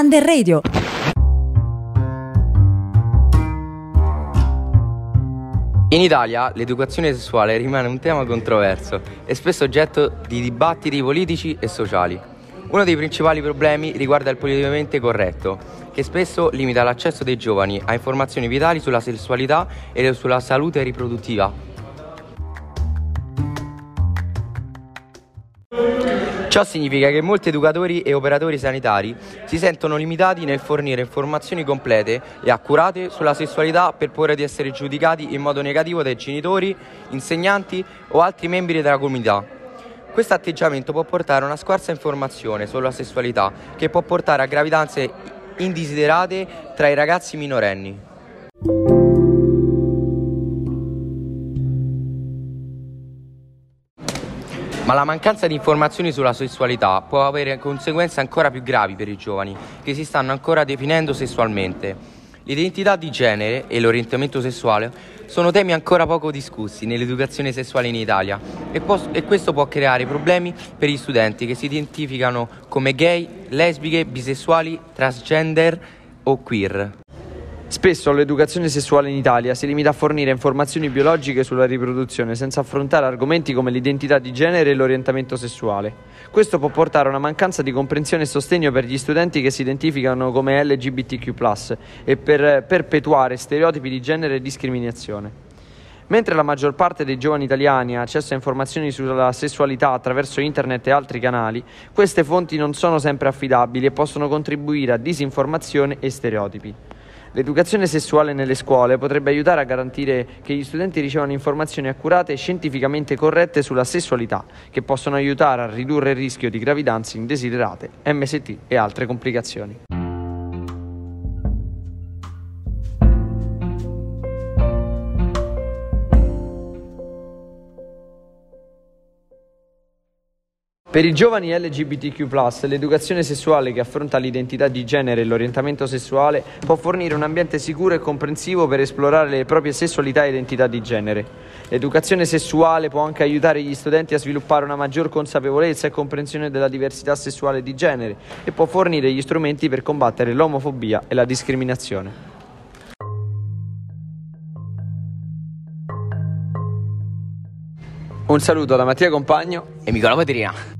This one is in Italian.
Under Radio. In Italia l'educazione sessuale rimane un tema controverso e spesso oggetto di dibattiti politici e sociali. Uno dei principali problemi riguarda il politicamente corretto, che spesso limita l'accesso dei giovani a informazioni vitali sulla sessualità e sulla salute riproduttiva. Ciò significa che molti educatori e operatori sanitari si sentono limitati nel fornire informazioni complete e accurate sulla sessualità per paura di essere giudicati in modo negativo dai genitori, insegnanti o altri membri della comunità. Questo atteggiamento può portare a una scarsa informazione sulla sessualità che può portare a gravidanze indesiderate tra i ragazzi minorenni. Ma la mancanza di informazioni sulla sessualità può avere conseguenze ancora più gravi per i giovani che si stanno ancora definendo sessualmente. L'identità di genere e l'orientamento sessuale sono temi ancora poco discussi nell'educazione sessuale in Italia e, pos- e questo può creare problemi per gli studenti che si identificano come gay, lesbiche, bisessuali, transgender o queer. Spesso l'educazione sessuale in Italia si limita a fornire informazioni biologiche sulla riproduzione senza affrontare argomenti come l'identità di genere e l'orientamento sessuale. Questo può portare a una mancanza di comprensione e sostegno per gli studenti che si identificano come LGBTQ e per perpetuare stereotipi di genere e discriminazione. Mentre la maggior parte dei giovani italiani ha accesso a informazioni sulla sessualità attraverso internet e altri canali, queste fonti non sono sempre affidabili e possono contribuire a disinformazione e stereotipi. L'educazione sessuale nelle scuole potrebbe aiutare a garantire che gli studenti ricevano informazioni accurate e scientificamente corrette sulla sessualità, che possono aiutare a ridurre il rischio di gravidanze indesiderate, MST e altre complicazioni. Per i giovani LGBTQ, l'educazione sessuale che affronta l'identità di genere e l'orientamento sessuale può fornire un ambiente sicuro e comprensivo per esplorare le proprie sessualità e identità di genere. L'educazione sessuale può anche aiutare gli studenti a sviluppare una maggior consapevolezza e comprensione della diversità sessuale di genere e può fornire gli strumenti per combattere l'omofobia e la discriminazione. Un saluto da Mattia Compagno e Nicola Patrina.